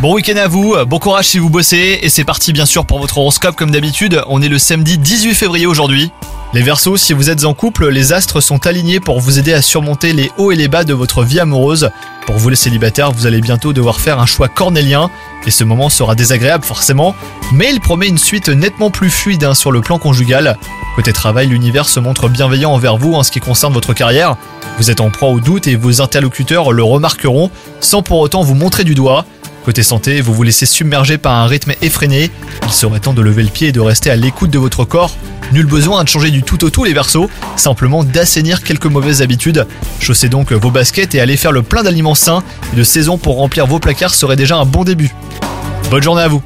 Bon week-end à vous, bon courage si vous bossez, et c'est parti bien sûr pour votre horoscope comme d'habitude, on est le samedi 18 février aujourd'hui. Les Verseaux, si vous êtes en couple, les astres sont alignés pour vous aider à surmonter les hauts et les bas de votre vie amoureuse. Pour vous les célibataires, vous allez bientôt devoir faire un choix cornélien, et ce moment sera désagréable forcément, mais il promet une suite nettement plus fluide hein, sur le plan conjugal. Côté travail, l'univers se montre bienveillant envers vous en ce qui concerne votre carrière. Vous êtes en proie au doute et vos interlocuteurs le remarqueront sans pour autant vous montrer du doigt. Côté santé, vous vous laissez submerger par un rythme effréné. Il serait temps de lever le pied et de rester à l'écoute de votre corps. Nul besoin de changer du tout au tout les versos, simplement d'assainir quelques mauvaises habitudes. Chaussez donc vos baskets et allez faire le plein d'aliments sains et de saison pour remplir vos placards serait déjà un bon début. Bonne journée à vous